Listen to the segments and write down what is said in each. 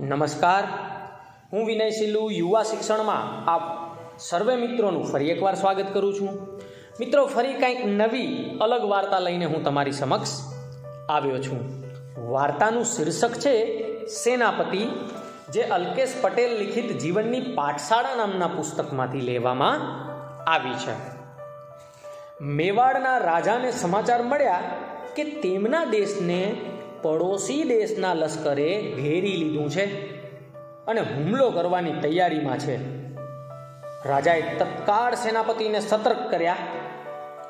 નમસ્કાર. હું વિનય સિલ્લુ, યુવા શિક્ષણમાં આપ સર્વે મિત્રોનું ફરી એકવાર સ્વાગત કરું છું. મિત્રો, ફરી કંઈક નવી, અલગ વાર્તા લઈને હું તમારી સમક્ષ આવ્યો છું. વાર્તાનું શીર્ષક છે, સેનાપતિ, જે અલ્કેશ પટેલ લિખિત જીવનની પાઠશાળા નામના પુસ્તકમાંથી લેવામાં આવી છે. મેવાડના રાજાને સમાચાર મળ્યા કે તેમના દેશને પડોશી દેશના લશ્કરે ઘેરી લીધું છે અને હુમલો કરવાની તૈયારીમાં છે. રાજાએ તત્કાળ સેનાપતિને સતર્ક કર્યા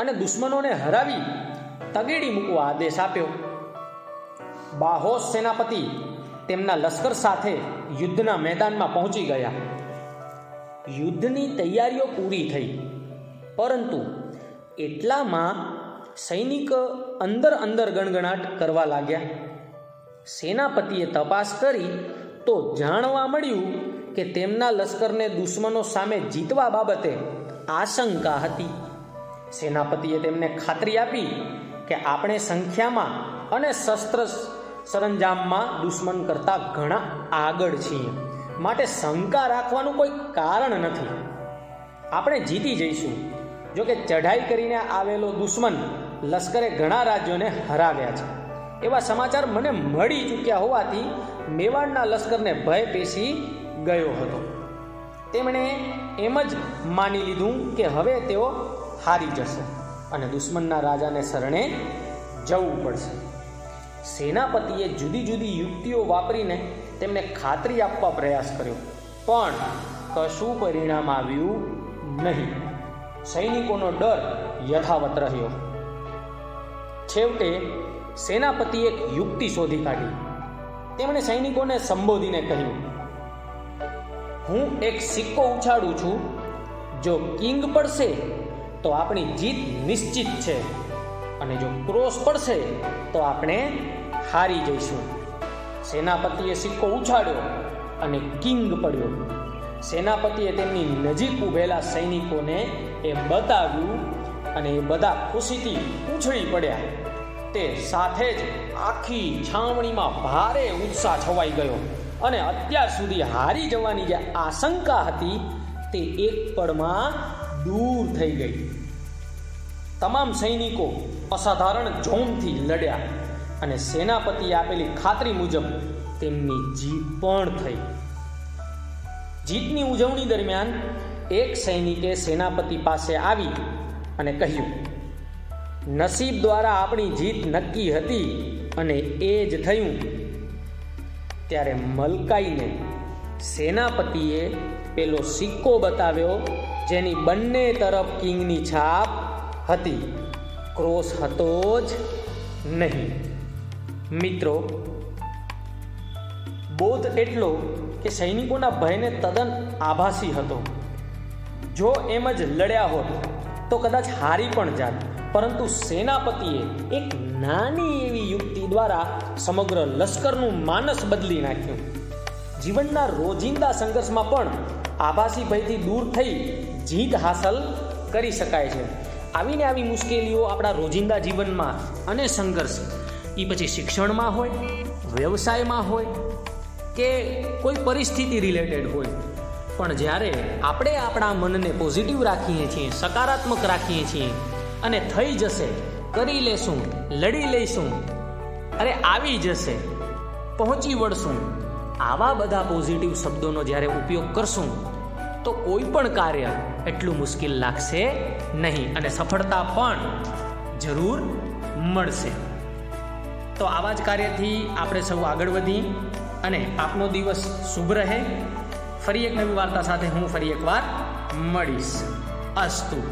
અને દુશ્મનોને હરાવી તગેડી મૂકવા આદેશ આપ્યો. બાહોશ સેનાપતિ તેમના લશ્કર સાથે યુદ્ધના મેદાનમાં પહોંચી ગયા. યુદ્ધની તૈયારીઓ પૂરી થઈ, પરંતુ એટલામાં સૈનિક અંદર અંદર ગણગણાટ કરવા લાગ્યા. સેનાપતિએ તપાસ કરી તો જાણવા મળ્યું કે તેમના લશ્કરને દુશ્મનો સામે જીતવા બાબતે આશંકા હતી. સેનાપતિએ તેમને ખાતરી આપી કે આપણે સંખ્યામાં અને શસ્ત્ર સરંજામમાં દુશ્મન કરતાં ઘણા આગળ છીએ. માટે શંકા રાખવાનું કોઈ કારણ નથી. આપણે જીતી જઈશું. જો કે ચઢાઈ કરીને આવેલો દુશ્મન લશ્કરે ઘણા રાજ્યોને હરાવ્યા છે. એવા સમાચાર મને મળી ચૂક્યા હોવાથી મેવાડના લશ્કરને ભય પેશી ગયો હતો. તેમણે એમ જ માની લીધું કે હવે તેઓ હારી જશે અને દુશ્મનના રાજાને શરણે જવું પડશે. સેનાપતિએ જુદી જુદી યુક્તિઓ વાપરીને તેમને ખાતરી આપવા પ્રયાસ કર્યો, પણ કશું પરિણામ આવ્યું નહીં. સૈનિકોનો ડર યથાવત રહ્યો. છેવટે સેનાપતિએ એક યુક્તિ શોધી કાઢી. તેમણે સૈનિકોને સંબોધીને કહ્યું, હું એક સિક્કો ઉછાળું છું. જો કિંગ પડશે, તો આપણી જીત નિશ્ચિત છે. અને જો ક્રોસ પડશે, તો આપણે હારી જઈશું. સેનાપતિએ સિક્કો ઉછાળ્યો અને કિંગ પડ્યો. સેનાપતિએ તેમની નજીક ઊભેલા સૈનિકોને એ બતાવ્યું અને એ બધા ખુશીથી ઉછળી પડ્યા. તે સાથે જ આખી છાવણીમાં ભારે ઉત્સાહ છવાઈ ગયો અને અત્યાર સુધી હારી જવાની જે આશંકા હતી તે એક પળમાં દૂર થઈ ગઈ. તમામ સૈનિકો અસાધારણ જોમથી લડ્યા અને સેનાપતિએ આપેલી ખાતરી મુજબ તેમની જીત પણ થઈ. જીતની ઉજવણી દરમિયાન એક સૈનિકે સેનાપતિ પાસે આવી અને કહ્યું, નસીબ દ્વારા આપણી જીત નક્કી હતી અને એ જ થયું. ત્યારે મલકાઈને સેનાપતિએ પેલો સિક્કો બતાવ્યો, જેની બંને તરફ કિંગની છાપ હતી. ક્રોસ હતો જ નહીં. મિત્રો બોધ એટલો કે સૈનિકોના ભયને તદ્દન આભાસી હતો. જો એમ જ લડ્યા હોત, તો કદાચ હારી પણ જાત. પરંતુ સેનાપતિએ એક નાની એવી યુક્તિ દ્વારા સમગ્ર લશ્કરનું માનસ બદલી નાખ્યું. જીવનના રોજિંદા સંઘર્ષમાં પણ આભાસી ભયથી દૂર થઈ જીત હાંસલ કરી શકાય છે. આવીને આવી મુશ્કેલીઓ આપણા રોજિંદા જીવનમાં અને સંઘર્ષ એ પછી શિક્ષણમાં હોય, વ્યવસાયમાં હોય કે કોઈ પરિસ્થિતિ રિલેટેડ હોય. પણ જ્યારે આપણે આપણા મનને પોઝિટિવ રાખીએ છીએ, સકારાત્મક રાખીએ છીએ અને થઈ જશે, કરી લેશું, લડી લઈશું, અરે આવી જશે, પહોંચી વળશું, આવા બધા પોઝિટિવ શબ્દોનો જ્યારે ઉપયોગ કરશું, તો કોઈ પણ કાર્ય એટલું મુશ્કેલ લાગશે નહીં અને સફળતા પણ જરૂર મળશે. તો આવા જ કાર્યથી આપણે સૌ આગળ વધી અને આપનો દિવસ શુભ રહે. ફરી એક નવી વાર્તા સાથે હું ફરી એકવાર મળીશ. અસ્તુ.